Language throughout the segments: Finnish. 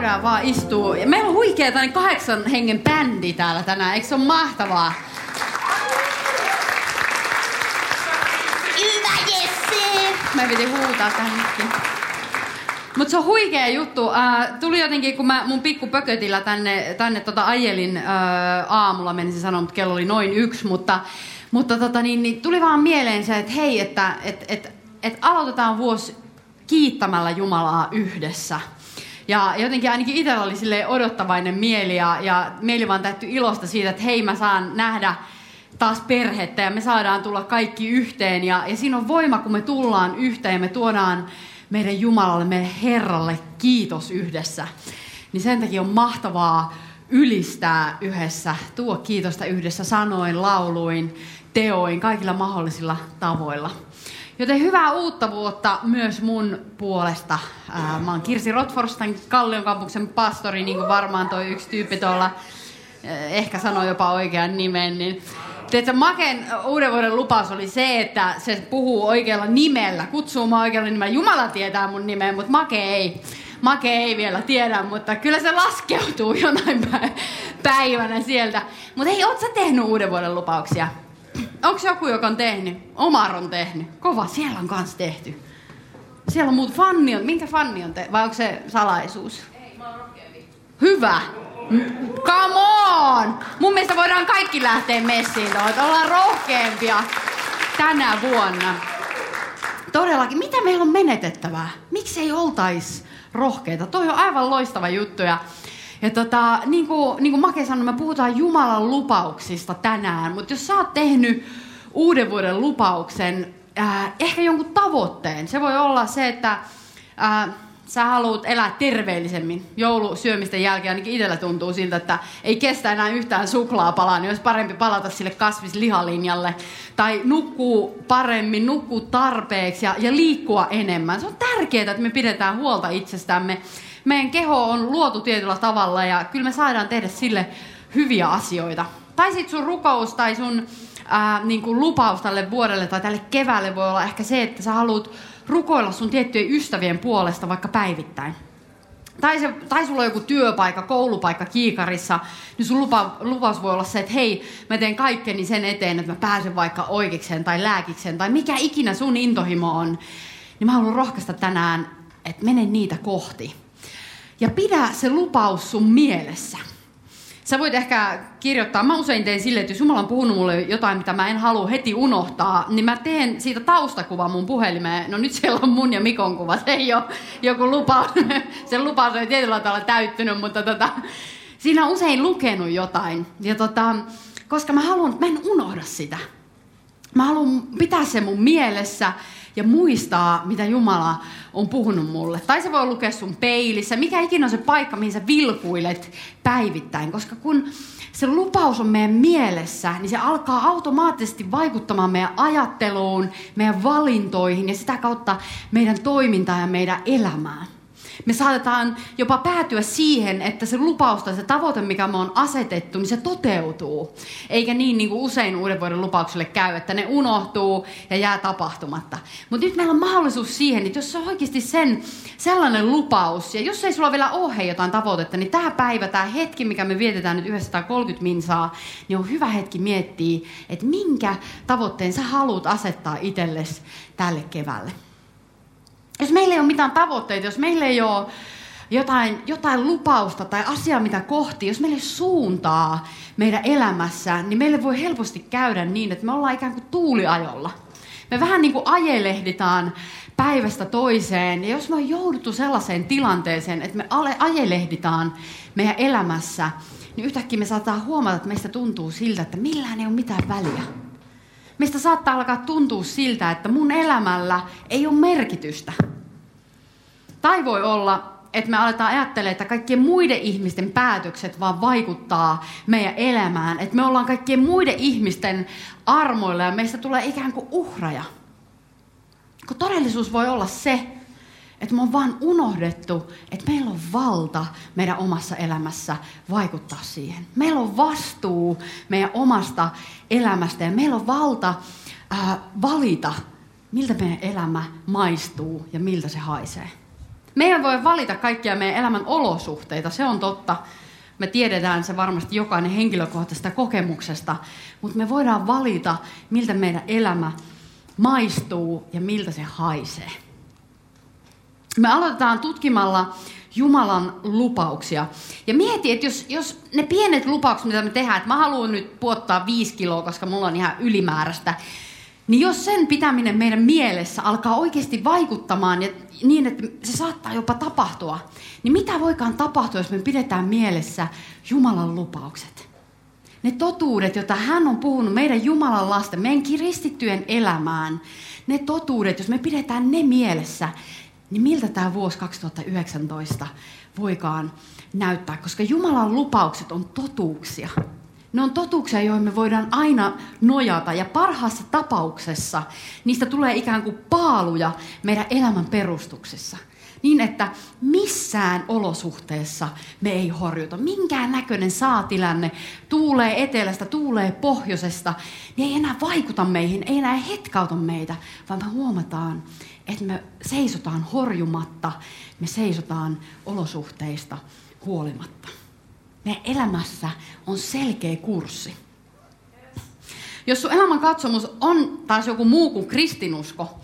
Käydään vaan istuu. Meillä on huikea tänne kahdeksan hengen bändi täällä tänään. Eikö se ole mahtavaa? Hyvä Jesse! Mä piti huutaa tähän nytkin. Mutta se on huikea juttu. Äh, tuli jotenkin, kun mä mun pikku pökötillä tänne, tänne tota ajelin äh, aamulla, menisin sanoa, mutta kello oli noin yksi, mutta, mutta tota, niin, niin, tuli vaan mieleen se, että hei, että et, et, et aloitetaan vuosi kiittämällä Jumalaa yhdessä. Ja jotenkin ainakin itsellä oli sille odottavainen mieli ja, ja mieli vaan täytty ilosta siitä, että hei mä saan nähdä taas perhettä ja me saadaan tulla kaikki yhteen. Ja, ja siinä on voima, kun me tullaan yhteen ja me tuodaan meidän Jumalalle, meidän Herralle kiitos yhdessä. Niin sen takia on mahtavaa ylistää yhdessä, tuo kiitosta yhdessä sanoin, lauluin, teoin, kaikilla mahdollisilla tavoilla. Joten hyvää uutta vuotta myös mun puolesta. Ää, mä oon Kirsi Rotforstan Kallion kampuksen pastori, niin kuin varmaan toi yksi tyyppi tuolla ehkä sanoi jopa oikean nimen. Niin Tiedätkö, Maken uuden vuoden lupaus oli se, että se puhuu oikealla nimellä, kutsuu mua oikealla nimellä. Jumala tietää mun nimen, mutta Make ei. Make ei vielä tiedä, mutta kyllä se laskeutuu jonain päivänä sieltä. Mutta hei, oot sä tehnyt uuden vuoden lupauksia? Onko joku, joka on tehnyt? Omar on tehnyt. Kova, siellä on kans tehty. Siellä on muut fanni on. Minkä fanni on tehnyt? Vai onko se salaisuus? Ei, mä oon rohkeampi. Hyvä. Come on! Mun mielestä voidaan kaikki lähteä messiin tuohon, että ollaan rohkeampia tänä vuonna. Todellakin, mitä meillä on menetettävää? Miksi ei oltais rohkeita? Toi on aivan loistava juttu. Ja, ja tota, niin kuin, niin kuin Make sanoi, me puhutaan Jumalan lupauksista tänään. Mutta jos sä oot tehnyt uuden vuoden lupauksen, äh, ehkä jonkun tavoitteen. Se voi olla se, että... Äh, sä haluat elää terveellisemmin joulusyömisten jälkeen, ainakin itsellä tuntuu siltä, että ei kestä enää yhtään suklaapalaa, niin olisi parempi palata sille kasvislihalinjalle. Tai nukkuu paremmin, nukkuu tarpeeksi ja, ja liikkua enemmän. Se on tärkeää, että me pidetään huolta itsestämme. Meidän keho on luotu tietyllä tavalla ja kyllä me saadaan tehdä sille hyviä asioita. Tai sitten sun rukous tai sun ää, niin kuin lupaus tälle vuodelle tai tälle keväälle voi olla ehkä se, että sä haluat rukoilla sun tiettyjen ystävien puolesta vaikka päivittäin. Tai, se, tai sulla on joku työpaikka, koulupaikka kiikarissa, niin sun lupa, lupaus voi olla se, että hei, mä teen kaikkeni sen eteen, että mä pääsen vaikka oikeikseen tai lääkikseen, tai mikä ikinä sun intohimo on. Niin mä haluan rohkaista tänään, että mene niitä kohti. Ja pidä se lupaus sun mielessä. Sä voit ehkä kirjoittaa, mä usein teen silleen, että jos Jumala on puhunut mulle jotain, mitä mä en halua heti unohtaa, niin mä teen siitä taustakuva mun puhelimeen. No nyt siellä on mun ja Mikon kuva, se ei ole joku lupaus. Se lupaus on tietyllä tavalla täyttynyt, mutta tota, siinä on usein lukenut jotain. Ja tota, koska mä haluan, mä en unohda sitä. Mä haluan pitää sen mun mielessä ja muistaa, mitä Jumala on puhunut mulle. Tai se voi lukea sun peilissä, mikä ikinä on se paikka, mihin sä vilkuilet päivittäin. Koska kun se lupaus on meidän mielessä, niin se alkaa automaattisesti vaikuttamaan meidän ajatteluun, meidän valintoihin ja sitä kautta meidän toimintaan ja meidän elämään. Me saatetaan jopa päätyä siihen, että se lupaus tai se tavoite, mikä me on asetettu, niin se toteutuu. Eikä niin, niin kuin usein uuden vuoden lupaukselle käy, että ne unohtuu ja jää tapahtumatta. Mutta nyt meillä on mahdollisuus siihen, että jos se on oikeasti sen, sellainen lupaus, ja jos ei sulla vielä ole jotain tavoitetta, niin tämä päivä, tämä hetki, mikä me vietetään nyt 930 minsaa, niin on hyvä hetki miettiä, että minkä tavoitteen sä haluat asettaa itsellesi tälle keväälle jos meillä ei ole mitään tavoitteita, jos meillä ei ole jotain, jotain lupausta tai asiaa, mitä kohti, jos meillä ei suuntaa meidän elämässä, niin meille voi helposti käydä niin, että me ollaan ikään kuin tuuliajolla. Me vähän niin kuin ajelehditaan päivästä toiseen. Ja jos me on jouduttu sellaiseen tilanteeseen, että me ajelehditaan meidän elämässä, niin yhtäkkiä me saattaa huomata, että meistä tuntuu siltä, että millään ei ole mitään väliä. Meistä saattaa alkaa tuntua siltä, että mun elämällä ei ole merkitystä. Tai voi olla, että me aletaan ajattelemaan, että kaikkien muiden ihmisten päätökset vaan vaikuttaa meidän elämään. Että me ollaan kaikkien muiden ihmisten armoilla ja meistä tulee ikään kuin uhraja. Kun todellisuus voi olla se, että me on vaan unohdettu, että meillä on valta meidän omassa elämässä vaikuttaa siihen. Meillä on vastuu meidän omasta elämästä ja meillä on valta ää, valita, miltä meidän elämä maistuu ja miltä se haisee. Meidän voi valita kaikkia meidän elämän olosuhteita, se on totta. Me tiedetään se varmasti jokainen henkilökohtaisesta kokemuksesta, mutta me voidaan valita, miltä meidän elämä maistuu ja miltä se haisee. Me aloitetaan tutkimalla Jumalan lupauksia. Ja mieti, että jos, jos ne pienet lupaukset, mitä me tehdään, että mä haluan nyt puottaa viisi kiloa, koska mulla on ihan ylimääräistä, niin jos sen pitäminen meidän mielessä alkaa oikeasti vaikuttamaan ja niin, että se saattaa jopa tapahtua, niin mitä voikaan tapahtua, jos me pidetään mielessä Jumalan lupaukset? Ne totuudet, joita hän on puhunut meidän Jumalan lasten, meidän kristittyjen elämään, ne totuudet, jos me pidetään ne mielessä, niin miltä tämä vuosi 2019 voikaan näyttää? Koska Jumalan lupaukset on totuuksia. Ne on totuuksia, joihin me voidaan aina nojata. Ja parhaassa tapauksessa niistä tulee ikään kuin paaluja meidän elämän perustuksessa. Niin, että missään olosuhteessa me ei horjuta. Minkään näköinen saatilanne tuulee etelästä, tuulee pohjoisesta, niin ei enää vaikuta meihin, ei enää hetkauta meitä, vaan me huomataan, että me seisotaan horjumatta, me seisotaan olosuhteista huolimatta. Meidän elämässä on selkeä kurssi. Jos sun elämän katsomus on taas joku muu kuin kristinusko,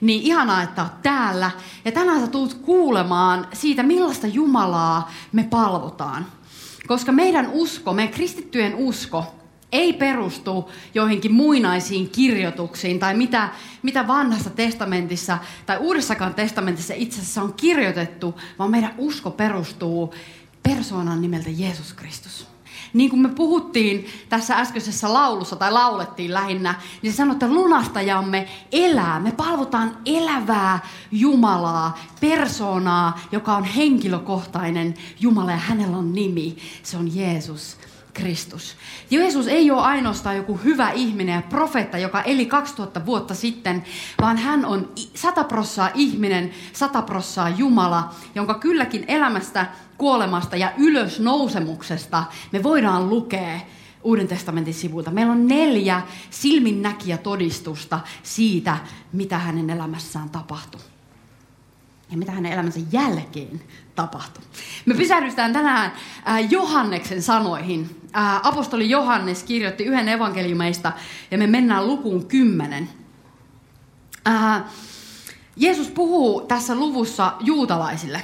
niin ihanaa, että olet täällä. Ja tänään sä tulet kuulemaan siitä, millaista Jumalaa me palvotaan. Koska meidän usko, meidän kristittyjen usko, ei perustu joihinkin muinaisiin kirjoituksiin tai mitä, mitä vanhassa testamentissa tai uudessakaan testamentissa itse asiassa on kirjoitettu, vaan meidän usko perustuu persoonan nimeltä Jeesus Kristus. Niin kuin me puhuttiin tässä äskeisessä laulussa tai laulettiin lähinnä, niin se sanoi, että lunastajamme elää. Me palvotaan elävää Jumalaa, persoonaa, joka on henkilökohtainen Jumala ja hänellä on nimi. Se on Jeesus Kristus. Jeesus ei ole ainoastaan joku hyvä ihminen ja profeetta, joka eli 2000 vuotta sitten, vaan hän on sata prossaa ihminen, sata prossaa Jumala, jonka kylläkin elämästä, kuolemasta ja ylösnousemuksesta me voidaan lukea Uuden testamentin sivuilta. Meillä on neljä silminnäkijä todistusta siitä, mitä hänen elämässään tapahtui ja mitä hänen elämänsä jälkeen tapahtui. Me pysähdytään tänään äh, Johanneksen sanoihin. Äh, apostoli Johannes kirjoitti yhden evankeliumeista ja me mennään lukuun kymmenen. Äh, Jeesus puhuu tässä luvussa juutalaisille.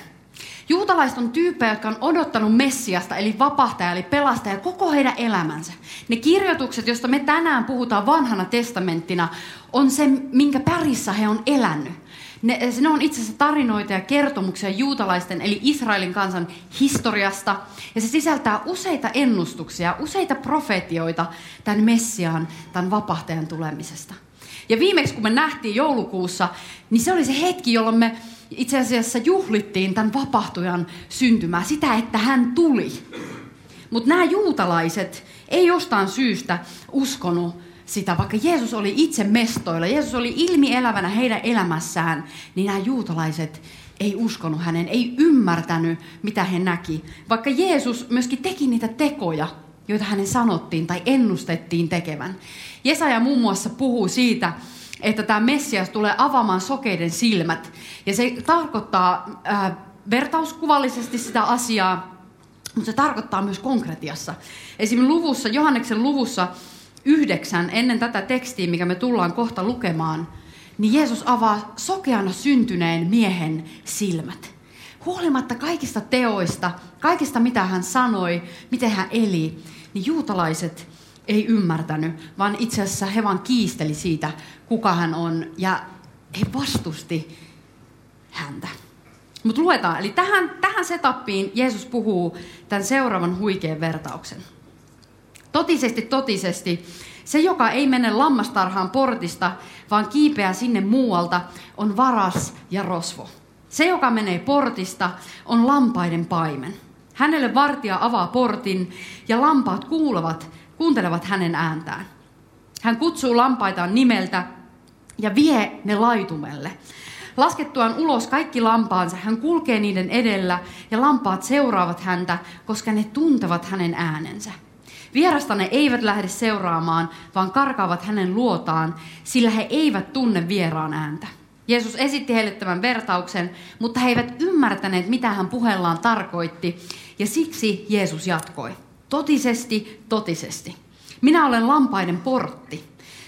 Juutalaiset on tyyppejä, jotka on odottanut Messiasta, eli vapahtaja, eli pelastaja, koko heidän elämänsä. Ne kirjoitukset, joista me tänään puhutaan vanhana testamenttina, on se, minkä parissa he on elänyt. Ne, ne on itse asiassa tarinoita ja kertomuksia juutalaisten eli Israelin kansan historiasta. Ja se sisältää useita ennustuksia, useita profetioita tämän Messiaan, tämän vapahtajan tulemisesta. Ja viimeksi kun me nähtiin joulukuussa, niin se oli se hetki, jolloin me itse asiassa juhlittiin tämän vapahtujan syntymää, sitä, että hän tuli. Mutta nämä juutalaiset ei jostain syystä uskonut sitä, vaikka Jeesus oli itse mestoilla, Jeesus oli ilmi elävänä heidän elämässään, niin nämä juutalaiset ei uskonut hänen, ei ymmärtänyt, mitä he näki. Vaikka Jeesus myöskin teki niitä tekoja, joita hänen sanottiin tai ennustettiin tekevän. Jesaja muun muassa puhuu siitä, että tämä Messias tulee avaamaan sokeiden silmät. Ja se tarkoittaa äh, vertauskuvallisesti sitä asiaa, mutta se tarkoittaa myös konkretiassa. Esimerkiksi luvussa, Johanneksen luvussa yhdeksän, ennen tätä tekstiä, mikä me tullaan kohta lukemaan, niin Jeesus avaa sokeana syntyneen miehen silmät. Huolimatta kaikista teoista, kaikista mitä hän sanoi, miten hän eli, niin juutalaiset ei ymmärtänyt, vaan itse asiassa he vaan kiisteli siitä, kuka hän on, ja he vastusti häntä. Mutta luetaan, eli tähän, tähän setappiin Jeesus puhuu tämän seuraavan huikean vertauksen. Totisesti, totisesti, se, joka ei mene lammastarhaan portista, vaan kiipeää sinne muualta, on varas ja rosvo. Se, joka menee portista, on lampaiden paimen. Hänelle vartija avaa portin ja lampaat kuulevat, kuuntelevat hänen ääntään. Hän kutsuu lampaitaan nimeltä ja vie ne laitumelle. Laskettuaan ulos kaikki lampaansa, hän kulkee niiden edellä ja lampaat seuraavat häntä, koska ne tuntevat hänen äänensä. Vierasta ne eivät lähde seuraamaan, vaan karkaavat hänen luotaan, sillä he eivät tunne vieraan ääntä. Jeesus esitti heille tämän vertauksen, mutta he eivät ymmärtäneet, mitä hän puheellaan tarkoitti, ja siksi Jeesus jatkoi. Totisesti, totisesti. Minä olen lampaiden portti.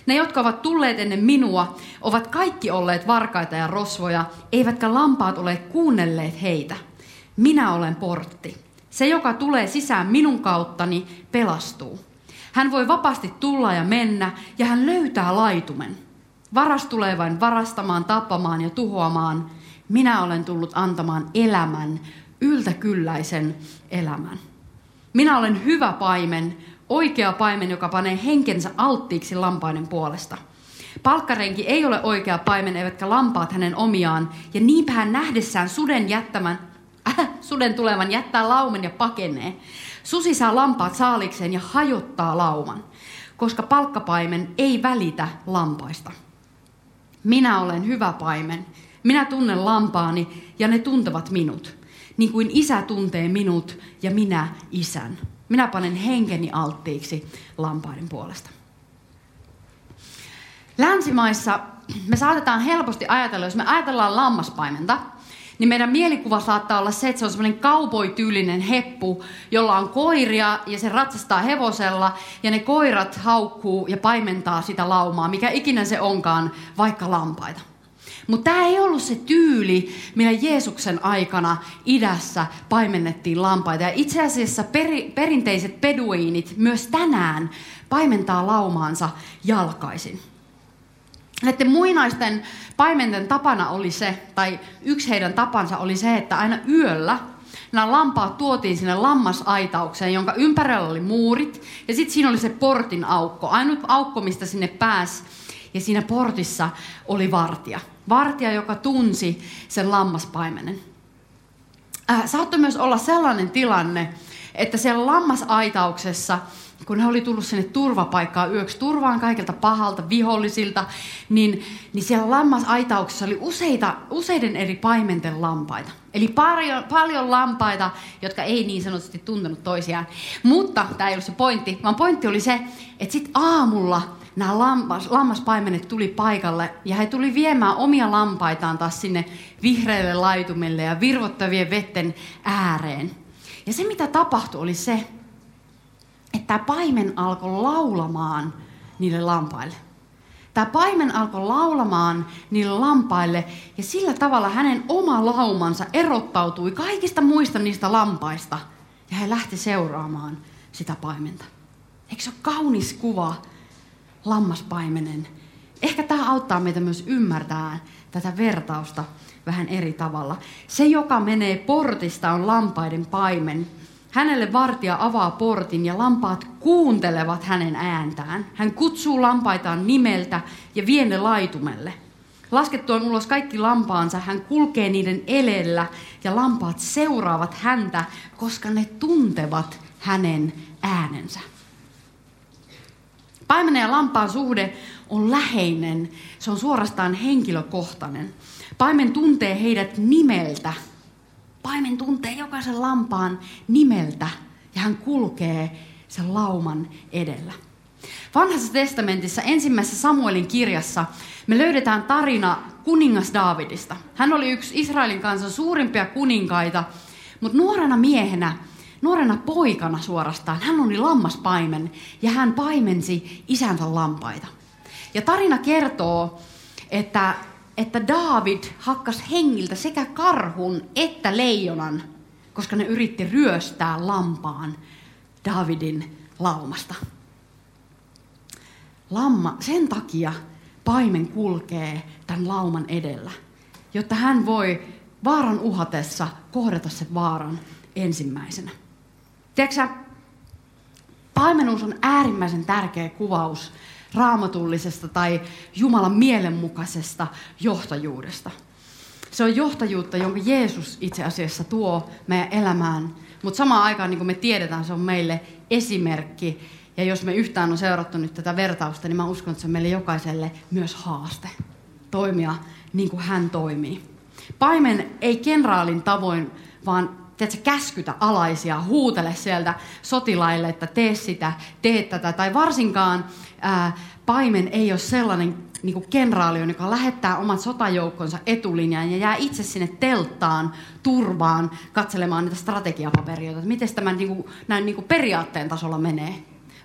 Ne, jotka ovat tulleet ennen minua, ovat kaikki olleet varkaita ja rosvoja, eivätkä lampaat ole kuunnelleet heitä. Minä olen portti. Se, joka tulee sisään minun kauttani, pelastuu. Hän voi vapaasti tulla ja mennä, ja hän löytää laitumen. Varas tulee vain varastamaan, tappamaan ja tuhoamaan. Minä olen tullut antamaan elämän, yltäkylläisen elämän. Minä olen hyvä paimen, oikea paimen, joka panee henkensä alttiiksi lampaiden puolesta. Palkkarenki ei ole oikea paimen, eivätkä lampaat hänen omiaan, ja niinpä hän nähdessään suden jättämän, äh, suden tulevan jättää laumen ja pakenee. Susi saa lampaat saalikseen ja hajottaa lauman, koska palkkapaimen ei välitä lampaista. Minä olen hyvä paimen. Minä tunnen lampaani ja ne tuntevat minut, niin kuin isä tuntee minut ja minä isän. Minä panen henkeni alttiiksi lampaiden puolesta. Länsimaissa me saatetaan helposti ajatella, jos me ajatellaan lammaspaimenta, niin meidän mielikuva saattaa olla se, että se on semmoinen kaupoityylinen heppu, jolla on koiria ja se ratsastaa hevosella ja ne koirat haukkuu ja paimentaa sitä laumaa, mikä ikinä se onkaan, vaikka lampaita. Mutta tämä ei ollut se tyyli, millä Jeesuksen aikana idässä paimennettiin lampaita. Ja itse asiassa peri, perinteiset peduiinit myös tänään paimentaa laumaansa jalkaisin. Näiden muinaisten paimenten tapana oli se, tai yksi heidän tapansa oli se, että aina yöllä nämä lampaat tuotiin sinne lammasaitaukseen, jonka ympärillä oli muurit, ja sitten siinä oli se portin aukko, ainut aukko, mistä sinne pääsi, ja siinä portissa oli vartija. Vartija, joka tunsi sen lammaspaimenen. Äh, saattoi myös olla sellainen tilanne, että siellä lammasaitauksessa – kun he oli tullut sinne turvapaikkaan yöksi, turvaan kaikilta pahalta, vihollisilta, niin, niin siellä lammasaitauksessa oli useita, useiden eri paimenten lampaita. Eli paljon, paljon lampaita, jotka ei niin sanotusti tuntenut toisiaan. Mutta tämä ei ollut se pointti, vaan pointti oli se, että sitten aamulla nämä lammas, lammaspaimenet tuli paikalle ja he tuli viemään omia lampaitaan taas sinne vihreille laitumille ja virvottavien vetten ääreen. Ja se mitä tapahtui oli se, että tämä paimen alkoi laulamaan niille lampaille. Tämä paimen alkoi laulamaan niille lampaille ja sillä tavalla hänen oma laumansa erottautui kaikista muista niistä lampaista ja he lähti seuraamaan sitä paimenta. Eikö se ole kaunis kuva lammaspaimenen? Ehkä tämä auttaa meitä myös ymmärtämään tätä vertausta vähän eri tavalla. Se, joka menee portista, on lampaiden paimen, Hänelle vartija avaa portin ja lampaat kuuntelevat hänen ääntään. Hän kutsuu lampaitaan nimeltä ja vie ne laitumelle. Laskettuaan ulos kaikki lampaansa, hän kulkee niiden elellä ja lampaat seuraavat häntä, koska ne tuntevat hänen äänensä. Paimenen ja lampaan suhde on läheinen, se on suorastaan henkilökohtainen. Paimen tuntee heidät nimeltä Paimen tuntee jokaisen lampaan nimeltä ja hän kulkee sen lauman edellä. Vanhassa testamentissa ensimmäisessä Samuelin kirjassa me löydetään tarina kuningas Daavidista. Hän oli yksi Israelin kansan suurimpia kuninkaita, mutta nuorena miehenä, nuorena poikana suorastaan, hän oli lammaspaimen ja hän paimensi isänsä lampaita. Ja tarina kertoo, että että David hakkas hengiltä sekä karhun että leijonan, koska ne yritti ryöstää lampaan Davidin laumasta. Lamma, sen takia paimen kulkee tämän lauman edellä, jotta hän voi vaaran uhatessa kohdata sen vaaran ensimmäisenä. Tiedätkö paimenuus on äärimmäisen tärkeä kuvaus raamatullisesta tai Jumalan mielenmukaisesta johtajuudesta. Se on johtajuutta, jonka Jeesus itse asiassa tuo meidän elämään. Mutta samaan aikaan, niin kuin me tiedetään, se on meille esimerkki. Ja jos me yhtään on seurattu nyt tätä vertausta, niin mä uskon, että se on meille jokaiselle myös haaste toimia niin kuin hän toimii. Paimen ei kenraalin tavoin, vaan tiedätkö, käskytä alaisia, huutele sieltä sotilaille, että tee sitä, tee tätä. Tai varsinkaan ää, paimen ei ole sellainen niin kuin kenraali, joka lähettää omat sotajoukkonsa etulinjaan ja jää itse sinne telttaan, turvaan, katselemaan niitä strategiapaperioita, että miten tämä niin kuin, näin niin kuin periaatteen tasolla menee.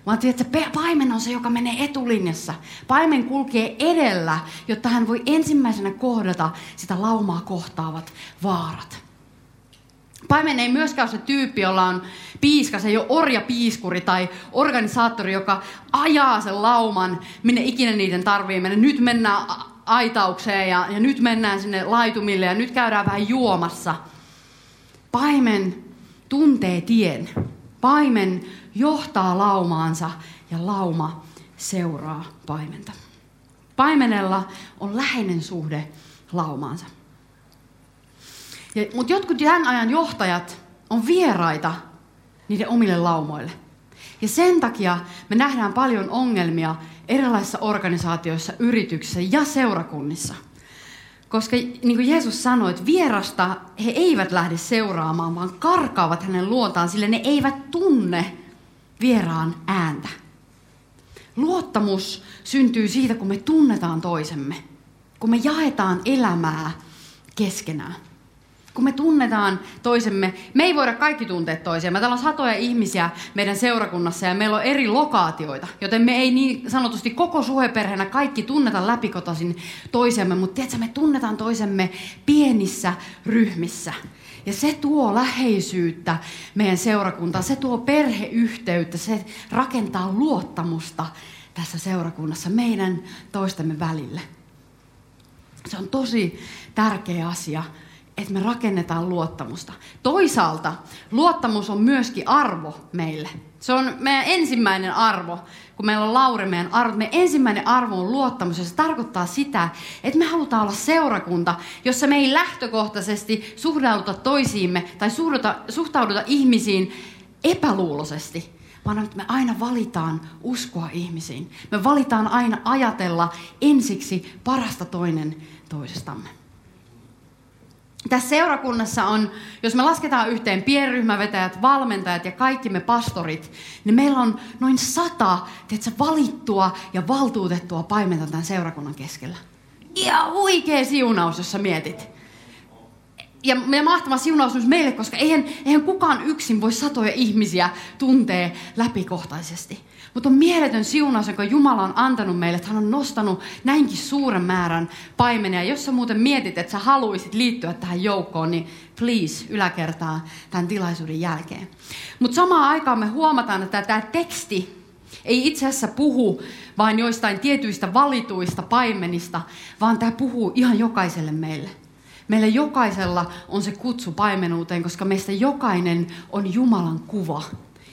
Vaan tiedät, että paimen on se, joka menee etulinjassa. Paimen kulkee edellä, jotta hän voi ensimmäisenä kohdata sitä laumaa kohtaavat vaarat. Paimen ei myöskään ole se tyyppi, jolla on piiska, se ei ole orja-piiskuri tai organisaattori, joka ajaa sen lauman, minne ikinä niiden tarvii mennä. Nyt mennään aitaukseen ja, ja nyt mennään sinne laitumille ja nyt käydään vähän juomassa. Paimen tuntee tien. Paimen johtaa laumaansa ja lauma seuraa paimenta. Paimenella on läheinen suhde laumaansa. Mutta jotkut tämän ajan johtajat on vieraita niiden omille laumoille. Ja sen takia me nähdään paljon ongelmia erilaisissa organisaatioissa, yrityksissä ja seurakunnissa. Koska niin kuin Jeesus sanoi, että vierasta he eivät lähde seuraamaan, vaan karkaavat hänen luontaan, sillä ne eivät tunne vieraan ääntä. Luottamus syntyy siitä, kun me tunnetaan toisemme, kun me jaetaan elämää keskenään kun me tunnetaan toisemme, me ei voida kaikki tuntea toisia. Meillä on satoja ihmisiä meidän seurakunnassa ja meillä on eri lokaatioita, joten me ei niin sanotusti koko suheperheenä kaikki tunneta läpikotasin toisemme, mutta tiedätkö, me tunnetaan toisemme pienissä ryhmissä. Ja se tuo läheisyyttä meidän seurakuntaan, se tuo perheyhteyttä, se rakentaa luottamusta tässä seurakunnassa meidän toistemme välille. Se on tosi tärkeä asia että me rakennetaan luottamusta. Toisaalta luottamus on myöskin arvo meille. Se on meidän ensimmäinen arvo, kun meillä on Lauri meidän arvo. Meidän ensimmäinen arvo on luottamus ja se tarkoittaa sitä, että me halutaan olla seurakunta, jossa me ei lähtökohtaisesti suhtauduta toisiimme tai suhtauduta, suhtauduta ihmisiin epäluuloisesti, vaan että me aina valitaan uskoa ihmisiin. Me valitaan aina ajatella ensiksi parasta toinen toisestamme. Tässä seurakunnassa on, jos me lasketaan yhteen pienryhmävetäjät, valmentajat ja kaikki me pastorit, niin meillä on noin sata tiedätkö, valittua ja valtuutettua paimenta tämän seurakunnan keskellä. Ihan huikea siunaus, jos sä mietit. Ja, ja mahtava siunaus myös meille, koska eihän, eihän kukaan yksin voi satoja ihmisiä tuntee läpikohtaisesti. Mutta on mieletön siunaus, jonka Jumala on antanut meille, että hän on nostanut näinkin suuren määrän paimenia. Jos sä muuten mietit, että sä haluaisit liittyä tähän joukkoon, niin please yläkertaa tämän tilaisuuden jälkeen. Mutta samaan aikaan me huomataan, että tämä teksti ei itse asiassa puhu vain joistain tietyistä valituista paimenista, vaan tämä puhuu ihan jokaiselle meille. Meillä jokaisella on se kutsu paimenuuteen, koska meistä jokainen on Jumalan kuva.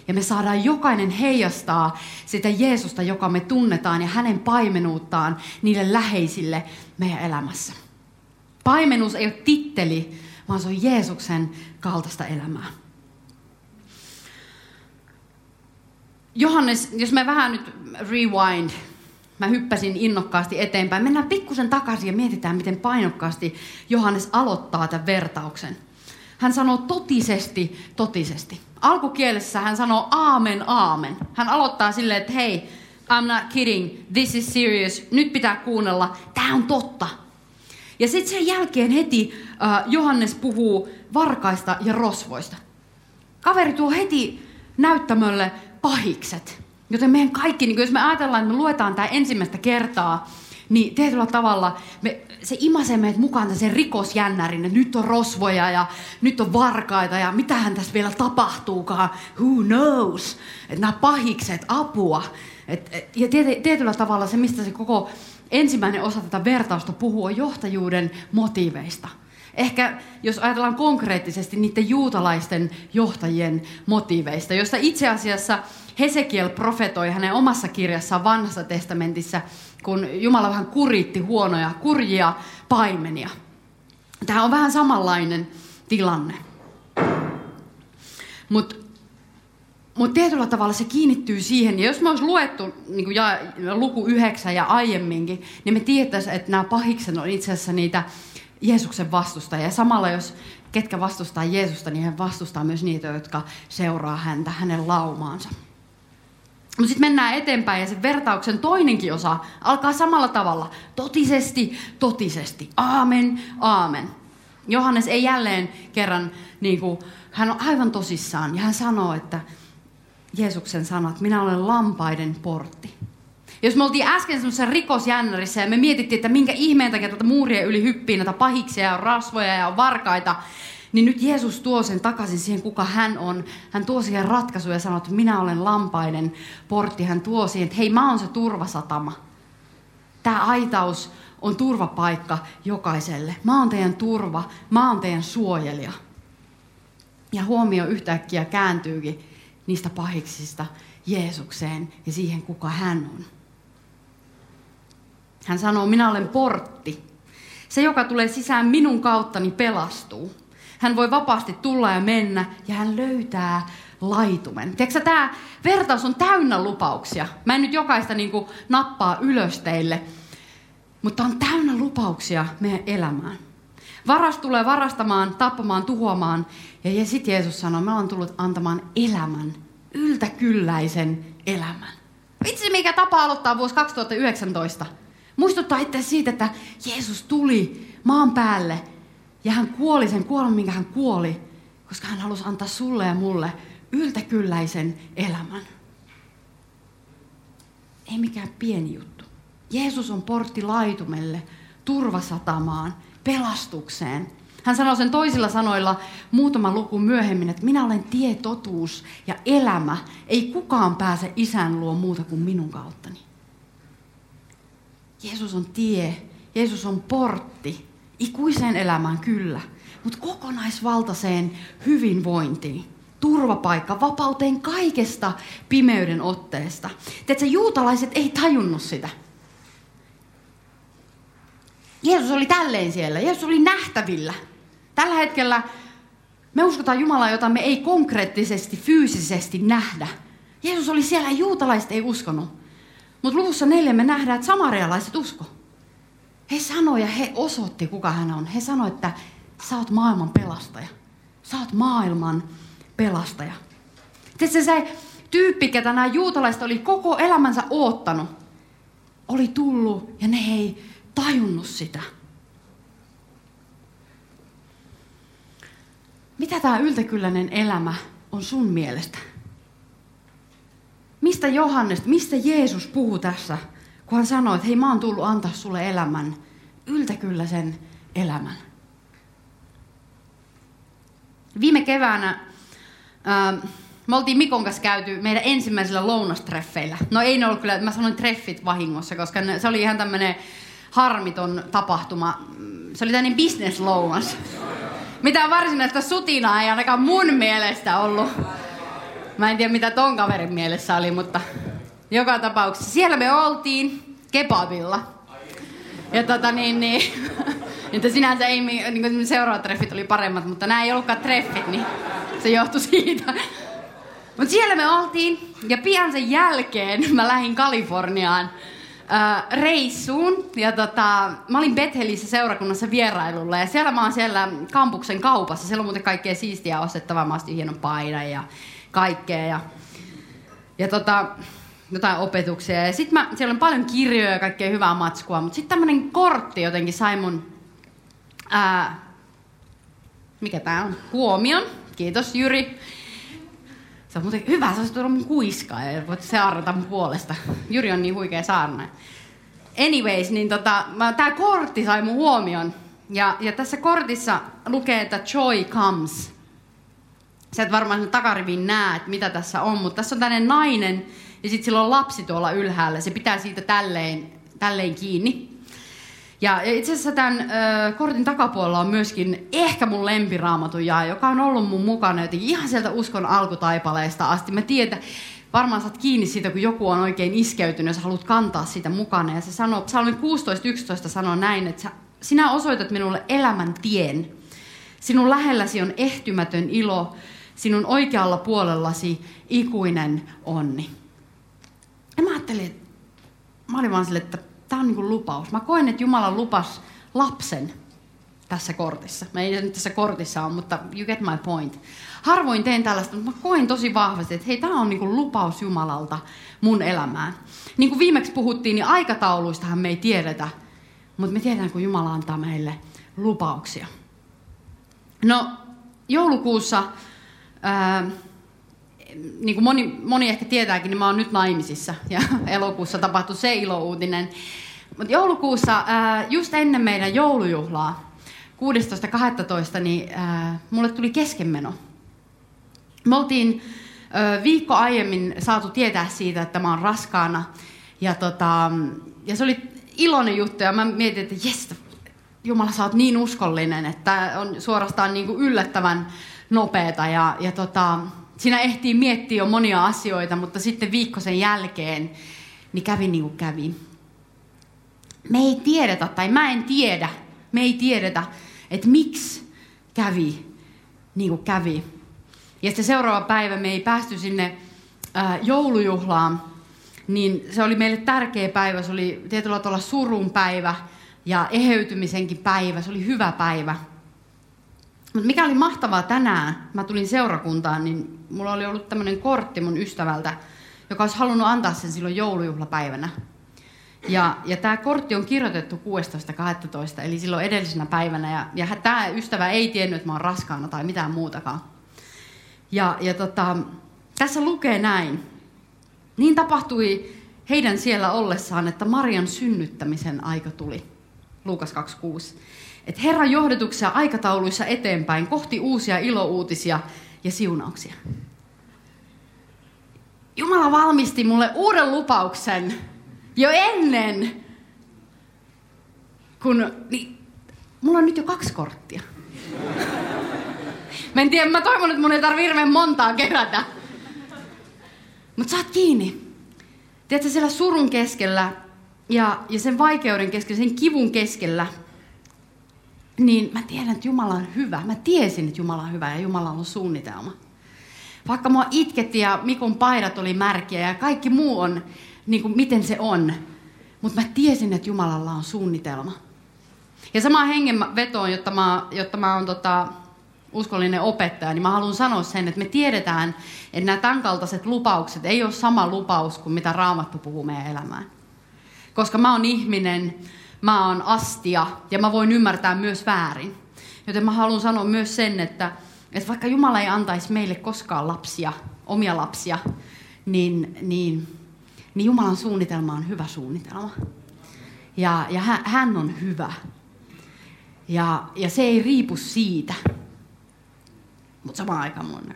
Ja me saadaan jokainen heijastaa sitä Jeesusta, joka me tunnetaan, ja hänen paimenuuttaan niille läheisille meidän elämässä. Paimenuus ei ole titteli, vaan se on Jeesuksen kaltaista elämää. Johannes, jos me vähän nyt rewind, mä hyppäsin innokkaasti eteenpäin. Mennään pikkusen takaisin ja mietitään, miten painokkaasti Johannes aloittaa tämän vertauksen. Hän sanoo totisesti, totisesti. Alkukielessä hän sanoo aamen, aamen. Hän aloittaa silleen, että hei, I'm not kidding, this is serious, nyt pitää kuunnella, tämä on totta. Ja sitten sen jälkeen heti uh, Johannes puhuu varkaista ja rosvoista. Kaveri tuo heti näyttämölle pahikset. Joten meidän kaikki, niin jos me ajatellaan, että me luetaan tämä ensimmäistä kertaa, niin tietyllä tavalla me, se imasee meidät mukaan sen rikosjännärin, että nyt on rosvoja ja nyt on varkaita ja mitähän tässä vielä tapahtuukaan, who knows, että nämä pahikset, apua. Et, et, ja tietyllä tavalla se, mistä se koko ensimmäinen osa tätä vertausta puhuu, on johtajuuden motiiveista. Ehkä jos ajatellaan konkreettisesti niiden juutalaisten johtajien motiiveista, josta itse asiassa Hesekiel profetoi hänen omassa kirjassaan vanhassa testamentissa, kun Jumala vähän kuritti huonoja, kurjia paimenia. Tämä on vähän samanlainen tilanne. Mutta mut tietyllä tavalla se kiinnittyy siihen, ja jos me olisi luettu niin ja, luku yhdeksän ja aiemminkin, niin me tietäisiin, että nämä pahikset on itse asiassa niitä Jeesuksen vastustajia. Ja samalla jos ketkä vastustaa Jeesusta, niin hän vastustaa myös niitä, jotka seuraa häntä, hänen laumaansa. Mutta sitten mennään eteenpäin ja se vertauksen toinenkin osa alkaa samalla tavalla. Totisesti, totisesti. Aamen, aamen. Johannes ei jälleen kerran, niin kuin, hän on aivan tosissaan ja hän sanoo, että Jeesuksen sanat, minä olen lampaiden portti. Jos me oltiin äsken semmoisessa rikosjännärissä ja me mietittiin, että minkä ihmeen takia tätä muuria yli hyppii näitä pahiksia ja rasvoja ja varkaita, niin nyt Jeesus tuo sen takaisin siihen, kuka hän on. Hän tuo siihen ratkaisuja ja sanoo, että minä olen lampaiden portti. Hän tuo siihen, että hei, mä oon se turvasatama. Tämä aitaus on turvapaikka jokaiselle. Mä oon teidän turva, mä oon teidän suojelija. Ja huomio yhtäkkiä kääntyykin niistä pahiksista Jeesukseen ja siihen, kuka hän on. Hän sanoo, minä olen portti. Se, joka tulee sisään minun kauttani, pelastuu. Hän voi vapaasti tulla ja mennä ja hän löytää laitumen. Tiedätkö, tämä vertaus on täynnä lupauksia. Mä en nyt jokaista niin kuin, nappaa ylös teille, mutta on täynnä lupauksia meidän elämään. Varas tulee varastamaan, tappamaan, tuhoamaan. Ja sitten Jeesus sanoo, mä olen tullut antamaan elämän, yltäkylläisen elämän. Vitsi, mikä tapa aloittaa vuosi 2019. Muistuttaa itse siitä, että Jeesus tuli maan päälle ja hän kuoli sen kuoleman, minkä hän kuoli, koska hän halusi antaa sulle ja mulle yltäkylläisen elämän. Ei mikään pieni juttu. Jeesus on portti laitumelle, turvasatamaan, pelastukseen. Hän sanoi sen toisilla sanoilla muutama luku myöhemmin, että minä olen tie, totuus ja elämä. Ei kukaan pääse isän luo muuta kuin minun kauttani. Jeesus on tie, Jeesus on portti, ikuiseen elämään kyllä, mutta kokonaisvaltaiseen hyvinvointiin. Turvapaikka, vapauteen kaikesta pimeyden otteesta. Tiedätkö, juutalaiset ei tajunnut sitä. Jeesus oli tälleen siellä. Jeesus oli nähtävillä. Tällä hetkellä me uskotaan Jumalaa, jota me ei konkreettisesti, fyysisesti nähdä. Jeesus oli siellä juutalaiset ei uskonut. Mutta luvussa neljä me nähdään, että samarialaiset usko. He sanoi ja he osoitti, kuka hän on. He sanoi, että sä oot maailman pelastaja. Sä oot maailman pelastaja. Tiedätkö, se tyyppi, ketä nämä juutalaiset oli koko elämänsä oottanut, oli tullut ja ne ei tajunnut sitä. Mitä tämä yltäkylläinen elämä on sun mielestä? Mistä Johannes, mistä Jeesus puhuu tässä, kun hän sanoo, että hei mä oon tullut antaa sulle elämän, yltäkylläisen elämän. Viime keväänä ää, me oltiin Mikon kanssa käyty meidän ensimmäisellä lounastreffeillä. No ei ne ollut kyllä, mä sanoin treffit vahingossa, koska ne, se oli ihan tämmöinen harmiton tapahtuma. Se oli tämmöinen business lounas. Mitä varsinaista sutinaa ei ainakaan mun mielestä ollut. Mä en tiedä mitä ton kaverin mielessä oli, mutta joka tapauksessa siellä me oltiin kebabilla. Ja tota niin, niin että sinänsä ei, niin kuin seuraavat treffit oli paremmat, mutta nämä ei ollutkaan treffit, niin se johtui siitä. Mutta siellä me oltiin, ja pian sen jälkeen mä lähdin Kaliforniaan äh, reissuun. Ja tota, mä olin Bethelissä seurakunnassa vierailulla, ja siellä mä oon siellä kampuksen kaupassa. Siellä on muuten kaikkea siistiä ostettavaa, mä ostin hienon paidan ja kaikkea. Ja, ja tota, jotain opetuksia. Ja sitten siellä on paljon kirjoja ja kaikkea hyvää matskua, mutta sitten tämmöinen kortti jotenkin sai mun, ää, mikä tää on, huomion. Kiitos Jyri. Se on muuten hyvä, se olisi tuoda mun kuiskaa ja voit seurata mun puolesta. Jyri on niin huikea saarna. Anyways, niin tota, tää kortti sai mun huomion. Ja, ja tässä kortissa lukee, että joy comes. Sä et varmaan takarivin näe, että mitä tässä on, mutta tässä on tämmöinen nainen, ja sitten sillä on lapsi tuolla ylhäällä. Se pitää siitä tälleen, tälleen kiinni. Ja itse asiassa tämän ö, kortin takapuolella on myöskin ehkä mun lempiraamatun jaa, joka on ollut mun mukana jotenkin ihan sieltä uskon alkutaipaleesta asti. Mä tiedän, varmaan saat kiinni siitä, kun joku on oikein iskeytynyt ja haluat kantaa sitä mukana. Ja se sanoo, Psalmi 16.11 sanoo näin, että sä sinä osoitat minulle elämän tien. Sinun lähelläsi on ehtymätön ilo, sinun oikealla puolellasi ikuinen onni. Ja mä ajattelin, että mä olin vaan sille, että tämä on niin kuin lupaus. Mä koen, että Jumala lupas lapsen tässä kortissa. Mä ei nyt tässä kortissa ole, mutta you get my point. Harvoin teen tällaista, mutta mä koen tosi vahvasti, että hei, tämä on niin kuin lupaus Jumalalta mun elämään. Niin kuin viimeksi puhuttiin, niin aikatauluistahan me ei tiedetä, mutta me tiedetään, kun Jumala antaa meille lupauksia. No, joulukuussa, ää, niin kuin moni, moni ehkä tietääkin, niin mä oon nyt naimisissa. Ja elokuussa tapahtui se ilouutinen. Mutta joulukuussa, ää, just ennen meidän joulujuhlaa, 16.12., niin ää, mulle tuli keskenmeno. Me oltiin ää, viikko aiemmin saatu tietää siitä, että mä oon raskaana. Ja, tota, ja se oli iloinen juttu ja mä mietin, että jes, Jumala, sä oot niin uskollinen, että on suorastaan niin kuin yllättävän nopeeta. Ja, ja tota, siinä ehtii miettiä jo monia asioita, mutta sitten viikko sen jälkeen niin kävi niin kuin kävi. Me ei tiedetä, tai mä en tiedä, me ei tiedetä, että miksi kävi niin kuin kävi. Ja sitten seuraava päivä me ei päästy sinne ää, joulujuhlaan, niin se oli meille tärkeä päivä. Se oli tietyllä tavalla surun päivä ja eheytymisenkin päivä. Se oli hyvä päivä. Mutta mikä oli mahtavaa tänään, mä tulin seurakuntaan, niin mulla oli ollut tämmöinen kortti mun ystävältä, joka olisi halunnut antaa sen silloin joulujuhlapäivänä. Ja, ja tämä kortti on kirjoitettu 16.12. eli silloin edellisenä päivänä. Ja, ja tämä ystävä ei tiennyt, että mä oon raskaana tai mitään muutakaan. Ja, ja tota, tässä lukee näin. Niin tapahtui heidän siellä ollessaan, että Marian synnyttämisen aika tuli. Luukas 26. Että Herran johdetuksia aikatauluissa eteenpäin kohti uusia ilouutisia ja siunauksia. Jumala valmisti mulle uuden lupauksen jo ennen, kun... Niin, mulla on nyt jo kaksi korttia. Mä en tiedä, mä toivon, että mun ei tarvi hirveän montaa kerätä. Mutta saat kiinni. Tiedätkö, siellä surun keskellä ja, ja sen vaikeuden keskellä, sen kivun keskellä, niin mä tiedän, että Jumala on hyvä. Mä tiesin, että Jumala on hyvä ja Jumala on suunnitelma. Vaikka mua itketti ja Mikon paidat oli märkiä ja kaikki muu on niin kuin miten se on. Mutta mä tiesin, että Jumalalla on suunnitelma. Ja sama hengen vetoon, jotta mä, jotta mä oon tota, uskollinen opettaja, niin mä haluan sanoa sen, että me tiedetään, että nämä tämänkaltaiset lupaukset ei ole sama lupaus kuin mitä Raamattu puhuu meidän elämään. Koska mä oon ihminen, mä oon astia ja mä voin ymmärtää myös väärin. Joten mä haluan sanoa myös sen, että, että vaikka Jumala ei antaisi meille koskaan lapsia, omia lapsia, niin, niin, niin Jumalan suunnitelma on hyvä suunnitelma. Ja, ja hän, on hyvä. Ja, ja se ei riipu siitä, mutta samaan aikaan mun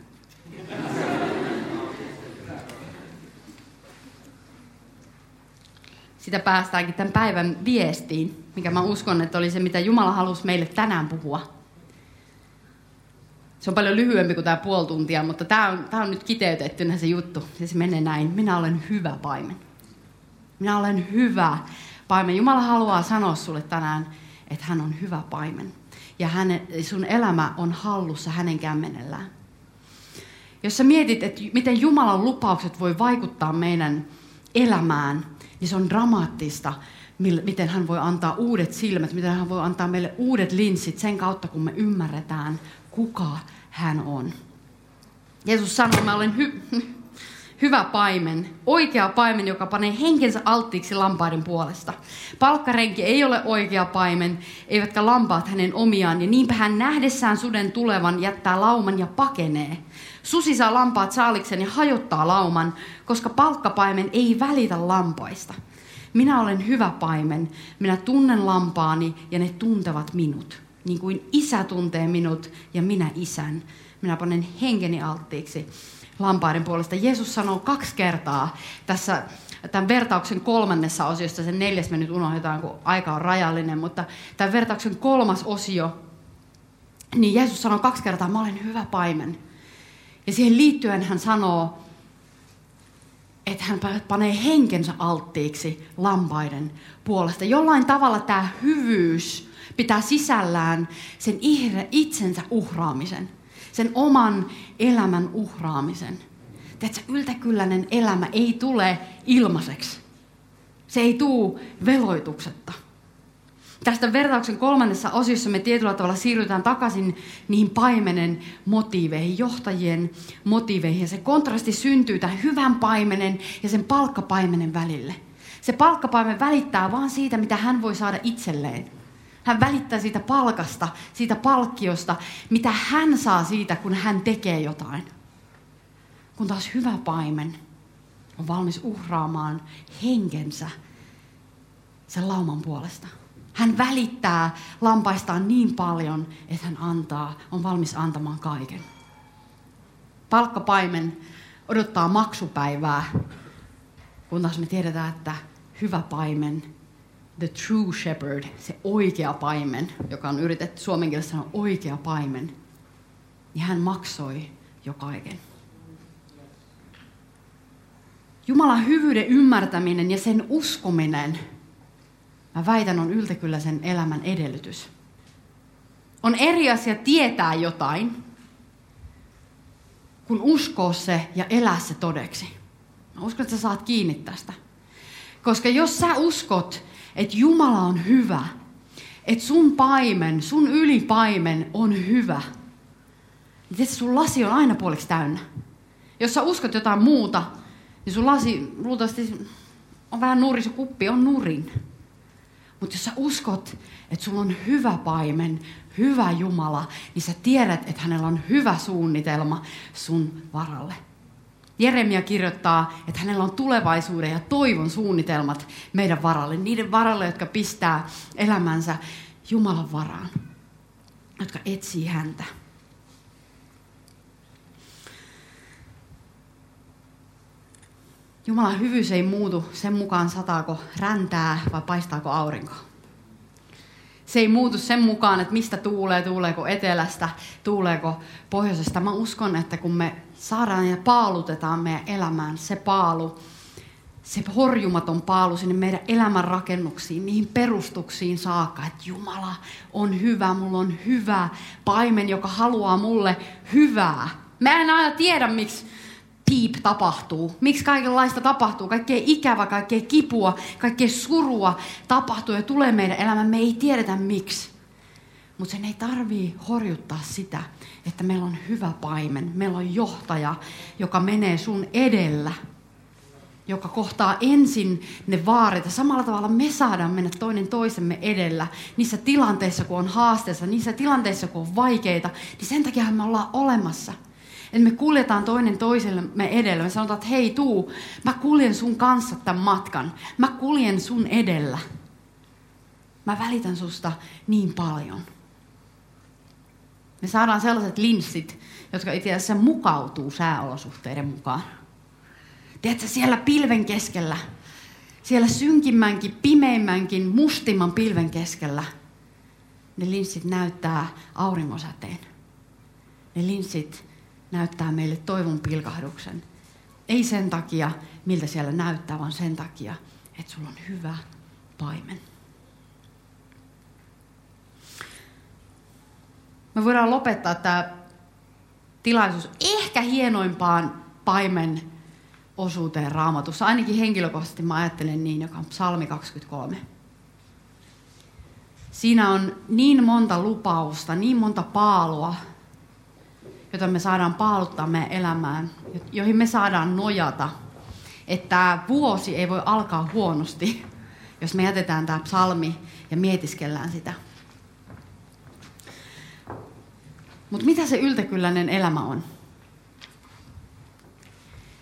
Sitä päästäänkin tämän päivän viestiin, mikä mä uskon, että oli se, mitä Jumala halusi meille tänään puhua. Se on paljon lyhyempi kuin tämä puoli tuntia, mutta tämä on, tämä on nyt kiteytettynä se juttu. Ja se menee näin. Minä olen hyvä paimen. Minä olen hyvä paimen. Jumala haluaa sanoa sulle tänään, että hän on hyvä paimen ja hänen, sun elämä on hallussa hänen kämmenellään. Jos sä mietit, että miten Jumalan lupaukset voi vaikuttaa meidän elämään, niin se on dramaattista, miten hän voi antaa uudet silmät, miten hän voi antaa meille uudet linssit sen kautta, kun me ymmärretään, kuka hän on. Jeesus sanoi, mä olen hy- hyvä paimen, oikea paimen, joka panee henkensä alttiiksi lampaiden puolesta. Palkkarenki ei ole oikea paimen, eivätkä lampaat hänen omiaan, ja niinpä hän nähdessään suden tulevan jättää lauman ja pakenee. Susi saa lampaat saaliksen ja hajottaa lauman, koska palkkapaimen ei välitä lampaista. Minä olen hyvä paimen, minä tunnen lampaani ja ne tuntevat minut, niin kuin isä tuntee minut ja minä isän. Minä panen henkeni alttiiksi lampaiden puolesta. Jeesus sanoo kaksi kertaa tässä tämän vertauksen kolmannessa osiossa, sen neljäs me nyt unohdetaan, kun aika on rajallinen, mutta tämän vertauksen kolmas osio, niin Jeesus sanoo kaksi kertaa, mä olen hyvä paimen. Ja siihen liittyen hän sanoo, että hän panee henkensä alttiiksi lampaiden puolesta. Jollain tavalla tämä hyvyys pitää sisällään sen itsensä uhraamisen, sen oman elämän uhraamisen. Tiedätkö, yltäkylläinen elämä ei tule ilmaiseksi. Se ei tuu veloituksetta. Tästä vertauksen kolmannessa osiossa me tietyllä tavalla siirrytään takaisin niihin paimenen motiiveihin, johtajien motiiveihin. Ja se kontrasti syntyy tämän hyvän paimenen ja sen palkkapaimenen välille. Se palkkapaimen välittää vaan siitä, mitä hän voi saada itselleen. Hän välittää siitä palkasta, siitä palkkiosta, mitä hän saa siitä, kun hän tekee jotain. Kun taas hyvä paimen on valmis uhraamaan henkensä sen lauman puolesta. Hän välittää lampaistaan niin paljon, että hän antaa, on valmis antamaan kaiken. Palkkapaimen odottaa maksupäivää, kun taas me tiedetään, että hyvä paimen, the true shepherd, se oikea paimen, joka on yritetty suomen kielessä sanoa oikea paimen, niin hän maksoi jo kaiken. Jumalan hyvyyden ymmärtäminen ja sen uskominen – Mä väitän, on yltäkyllä sen elämän edellytys. On eri asia tietää jotain, kun uskoo se ja elää se todeksi. Mä uskon, että sä saat kiinni tästä. Koska jos sä uskot, että Jumala on hyvä, että sun paimen, sun ylipaimen on hyvä, niin tietysti sun lasi on aina puoliksi täynnä. Jos sä uskot jotain muuta, niin sun lasi luultavasti on vähän nurin, se kuppi on nurin. Mutta jos sä uskot, että sulla on hyvä paimen, hyvä Jumala, niin sä tiedät, että hänellä on hyvä suunnitelma sun varalle. Jeremia kirjoittaa, että hänellä on tulevaisuuden ja toivon suunnitelmat meidän varalle. Niiden varalle, jotka pistää elämänsä Jumalan varaan. Jotka etsii häntä. Jumalan hyvyys ei muutu sen mukaan sataako räntää vai paistaako aurinko. Se ei muutu sen mukaan, että mistä tuulee, tuuleeko etelästä, tuuleeko pohjoisesta. Mä uskon, että kun me saadaan ja paalutetaan meidän elämään se paalu, se horjumaton paalu sinne meidän elämän rakennuksiin, niihin perustuksiin saakka, että Jumala on hyvä, mulla on hyvä paimen, joka haluaa mulle hyvää. Mä en aina tiedä, miksi piip tapahtuu. Miksi kaikenlaista tapahtuu? Kaikkea ikävä, kaikkea kipua, kaikkea surua tapahtuu ja tulee meidän elämään. Me ei tiedetä miksi. Mutta sen ei tarvii horjuttaa sitä, että meillä on hyvä paimen. Meillä on johtaja, joka menee sun edellä. Joka kohtaa ensin ne vaarit. Ja samalla tavalla me saadaan mennä toinen toisemme edellä. Niissä tilanteissa, kun on haasteessa, niissä tilanteissa, kun on vaikeita. Niin sen takia me ollaan olemassa – että me kuljetaan toinen toisellemme edellä. Me sanotaan, että hei tuu, mä kuljen sun kanssa tämän matkan. Mä kuljen sun edellä. Mä välitän susta niin paljon. Me saadaan sellaiset linssit, jotka itse asiassa mukautuu sääolosuhteiden mukaan. Tiedätkö, siellä pilven keskellä, siellä synkimmänkin, pimeimmänkin, mustimman pilven keskellä, ne linssit näyttää auringosäteen. Ne linssit näyttää meille toivon pilkahduksen. Ei sen takia, miltä siellä näyttää, vaan sen takia, että sulla on hyvä paimen. Me voidaan lopettaa tämä tilaisuus ehkä hienoimpaan paimen osuuteen raamatussa. Ainakin henkilökohtaisesti mä ajattelen niin, joka on psalmi 23. Siinä on niin monta lupausta, niin monta paalua, jota me saadaan paaluttaa meidän elämään, joihin me saadaan nojata. Että tämä vuosi ei voi alkaa huonosti, jos me jätetään tämä psalmi ja mietiskellään sitä. Mutta mitä se yltäkylläinen elämä on?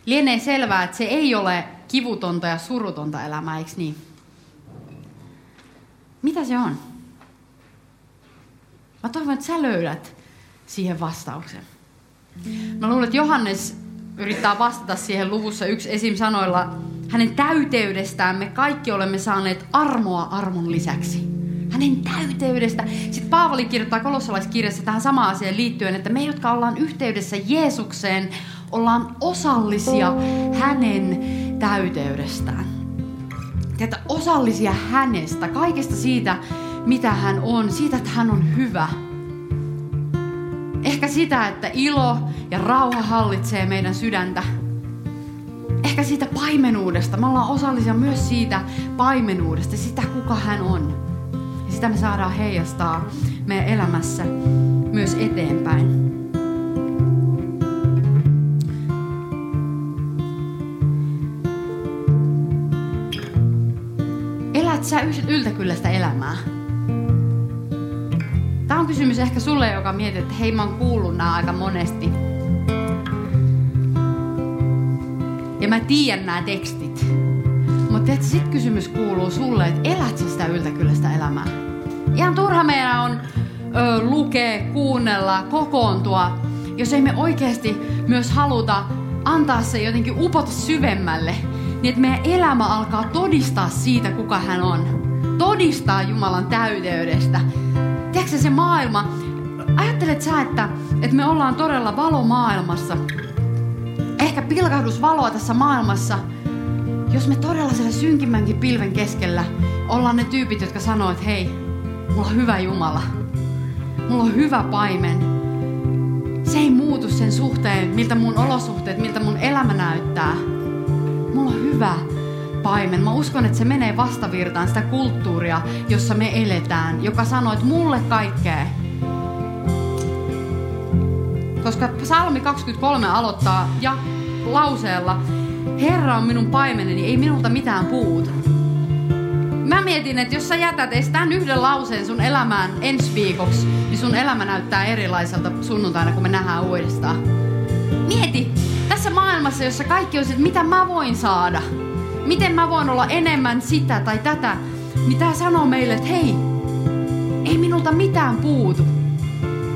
Lienee selvää, että se ei ole kivutonta ja surutonta elämää, eikö niin? Mitä se on? Mä toivon, että sä löydät siihen vastauksen. Mä luulen, että Johannes yrittää vastata siihen luvussa yksi esim. sanoilla, hänen täyteydestään me kaikki olemme saaneet armoa armon lisäksi. Hänen täyteydestä. Sitten Paavali kirjoittaa kolossalaiskirjassa tähän samaan asiaan liittyen, että me, jotka ollaan yhteydessä Jeesukseen, ollaan osallisia hänen täyteydestään. Tätä osallisia hänestä, kaikesta siitä, mitä hän on, siitä, että hän on hyvä. Ehkä sitä, että ilo ja rauha hallitsee meidän sydäntä. Ehkä siitä paimenuudesta. Me ollaan osallisia myös siitä paimenuudesta, sitä kuka hän on. Ja sitä me saadaan heijastaa meidän elämässä myös eteenpäin. Elät sä yltäkylläistä elämää? Tämä on kysymys ehkä sulle, joka mietit, että hei mä oon kuullut nämä aika monesti. Ja mä tiedän nämä tekstit. Mutta sitten kysymys kuuluu sulle, että elät sä sitä yltäkylläistä elämää? Ihan turha meidän on ö, lukea, kuunnella, kokoontua, jos ei me oikeasti myös haluta antaa se jotenkin upota syvemmälle, niin että meidän elämä alkaa todistaa siitä, kuka hän on. Todistaa Jumalan täyteydestä. Tiedätkö se maailma, ajattelet sä, että, että me ollaan todella valomaailmassa, ehkä pilkahdusvaloa tässä maailmassa, jos me todella siellä synkimmänkin pilven keskellä ollaan ne tyypit, jotka sanoo, että hei, mulla on hyvä Jumala. Mulla on hyvä paimen. Se ei muutu sen suhteen, miltä mun olosuhteet, miltä mun elämä näyttää. Mulla on hyvä paimen. Mä uskon, että se menee vastavirtaan sitä kulttuuria, jossa me eletään, joka sanoo, että mulle kaikkea. Koska psalmi 23 aloittaa ja lauseella, Herra on minun paimeneni, ei minulta mitään puutu. Mä mietin, että jos sä jätät edes tämän yhden lauseen sun elämään ensi viikoksi, niin sun elämä näyttää erilaiselta sunnuntaina, kun me nähdään uudestaan. Mieti, tässä maailmassa, jossa kaikki on että mitä mä voin saada, miten mä voin olla enemmän sitä tai tätä, niin tää sanoo meille, että hei, ei minulta mitään puutu.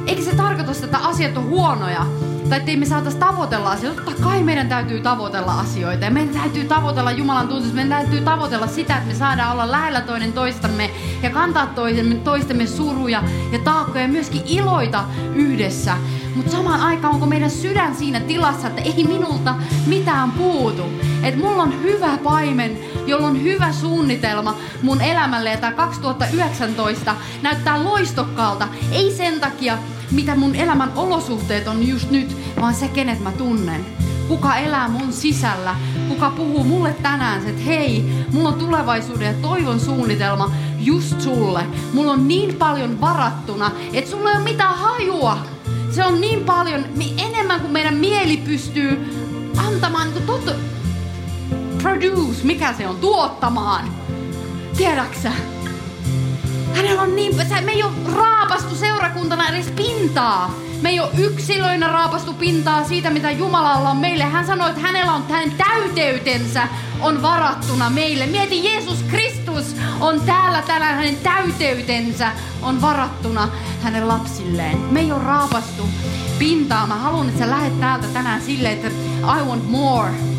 Eikä se tarkoita, että asiat on huonoja, tai ettei me saataisi tavoitella asioita. Totta kai meidän täytyy tavoitella asioita ja meidän täytyy tavoitella Jumalan tuntemusta. Meidän täytyy tavoitella sitä, että me saadaan olla lähellä toinen toistamme ja kantaa toistemme, toistemme suruja ja taakkoja ja myöskin iloita yhdessä. Mutta samaan aikaan onko meidän sydän siinä tilassa, että ei minulta mitään puutu. Että mulla on hyvä paimen, jolla on hyvä suunnitelma mun elämälle ja tämä 2019 näyttää loistokkaalta. Ei sen takia, mitä mun elämän olosuhteet on just nyt, vaan se, kenet mä tunnen. Kuka elää mun sisällä, kuka puhuu mulle tänään, että hei, mulla on tulevaisuuden ja toivon suunnitelma just sulle. Mulla on niin paljon varattuna, että sulla ei ole mitään hajua. Se on niin paljon, enemmän kuin meidän mieli pystyy antamaan niin totta, produce, mikä se on, tuottamaan. Tiedäksä? Hänellä on niin, me ei ole raapastu seurakuntana edes pintaa. Me ei ole yksilöinä raapastu pintaa siitä, mitä Jumalalla on meille. Hän sanoi, että hänellä on hänen täyteytensä on varattuna meille. Mieti, Jeesus Kristus on täällä tänään, hänen täyteytensä on varattuna hänen lapsilleen. Me ei ole raapastu pintaa. Mä haluan, että sä lähdet täältä tänään silleen, että I want more.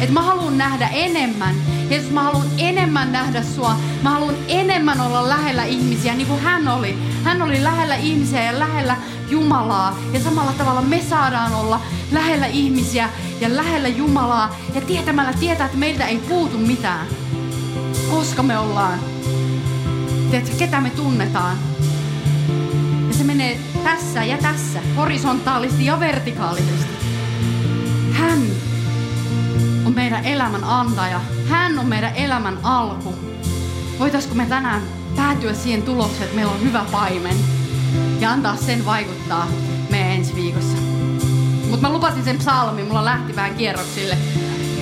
Että mä haluan nähdä enemmän. Jeesus, mä haluan enemmän nähdä sua. Mä haluan enemmän olla lähellä ihmisiä, niin kuin hän oli. Hän oli lähellä ihmisiä ja lähellä Jumalaa. Ja samalla tavalla me saadaan olla lähellä ihmisiä ja lähellä Jumalaa. Ja tietämällä tietää, että meiltä ei puutu mitään. Koska me ollaan. Tiedätkö, ketä me tunnetaan. Ja se menee tässä ja tässä, horisontaalisesti ja vertikaalisesti. Hän meidän elämän antaja. Hän on meidän elämän alku. Voitaisko me tänään päätyä siihen tulokseen, että meillä on hyvä paimen ja antaa sen vaikuttaa meidän ensi viikossa. Mutta mä lupasin sen psalmin, mulla lähti vähän kierroksille.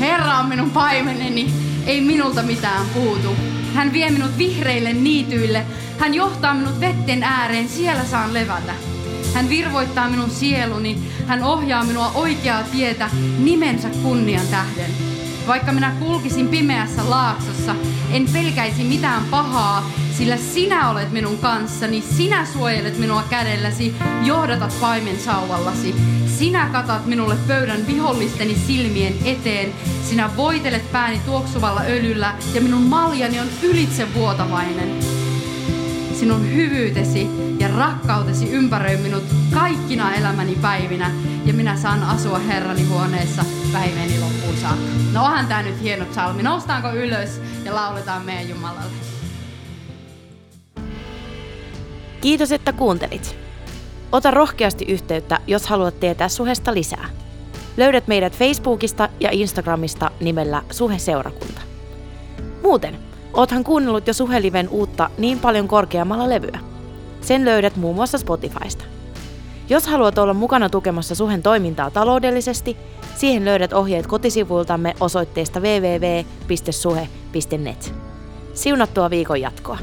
Herra on minun paimeneni, ei minulta mitään puutu. Hän vie minut vihreille niityille. Hän johtaa minut vetten ääreen, siellä saan levätä. Hän virvoittaa minun sieluni, hän ohjaa minua oikeaa tietä nimensä kunnian tähden. Vaikka minä kulkisin pimeässä laaksossa, en pelkäisi mitään pahaa, sillä sinä olet minun kanssani, sinä suojelet minua kädelläsi, johdatat paimen sauvallasi. Sinä katat minulle pöydän vihollisteni silmien eteen, sinä voitelet pääni tuoksuvalla öljyllä ja minun maljani on ylitse vuotavainen. Sinun hyvyytesi ja rakkautesi ympäröi minut kaikkina elämäni päivinä ja minä saan asua Herrani huoneessa päiväni loppuun saakka. No onhan tää nyt hieno psalmi. Noustaanko ylös ja lauletaan meidän Jumalalle. Kiitos, että kuuntelit. Ota rohkeasti yhteyttä, jos haluat tietää Suhesta lisää. Löydät meidät Facebookista ja Instagramista nimellä Suhe-seurakunta. Muuten, oothan kuunnellut jo Suheliven uutta niin paljon korkeammalla levyä. Sen löydät muun muassa Spotifysta. Jos haluat olla mukana tukemassa Suhen toimintaa taloudellisesti, siihen löydät ohjeet kotisivuiltamme osoitteesta www.suhe.net. Siunattua viikon jatkoa!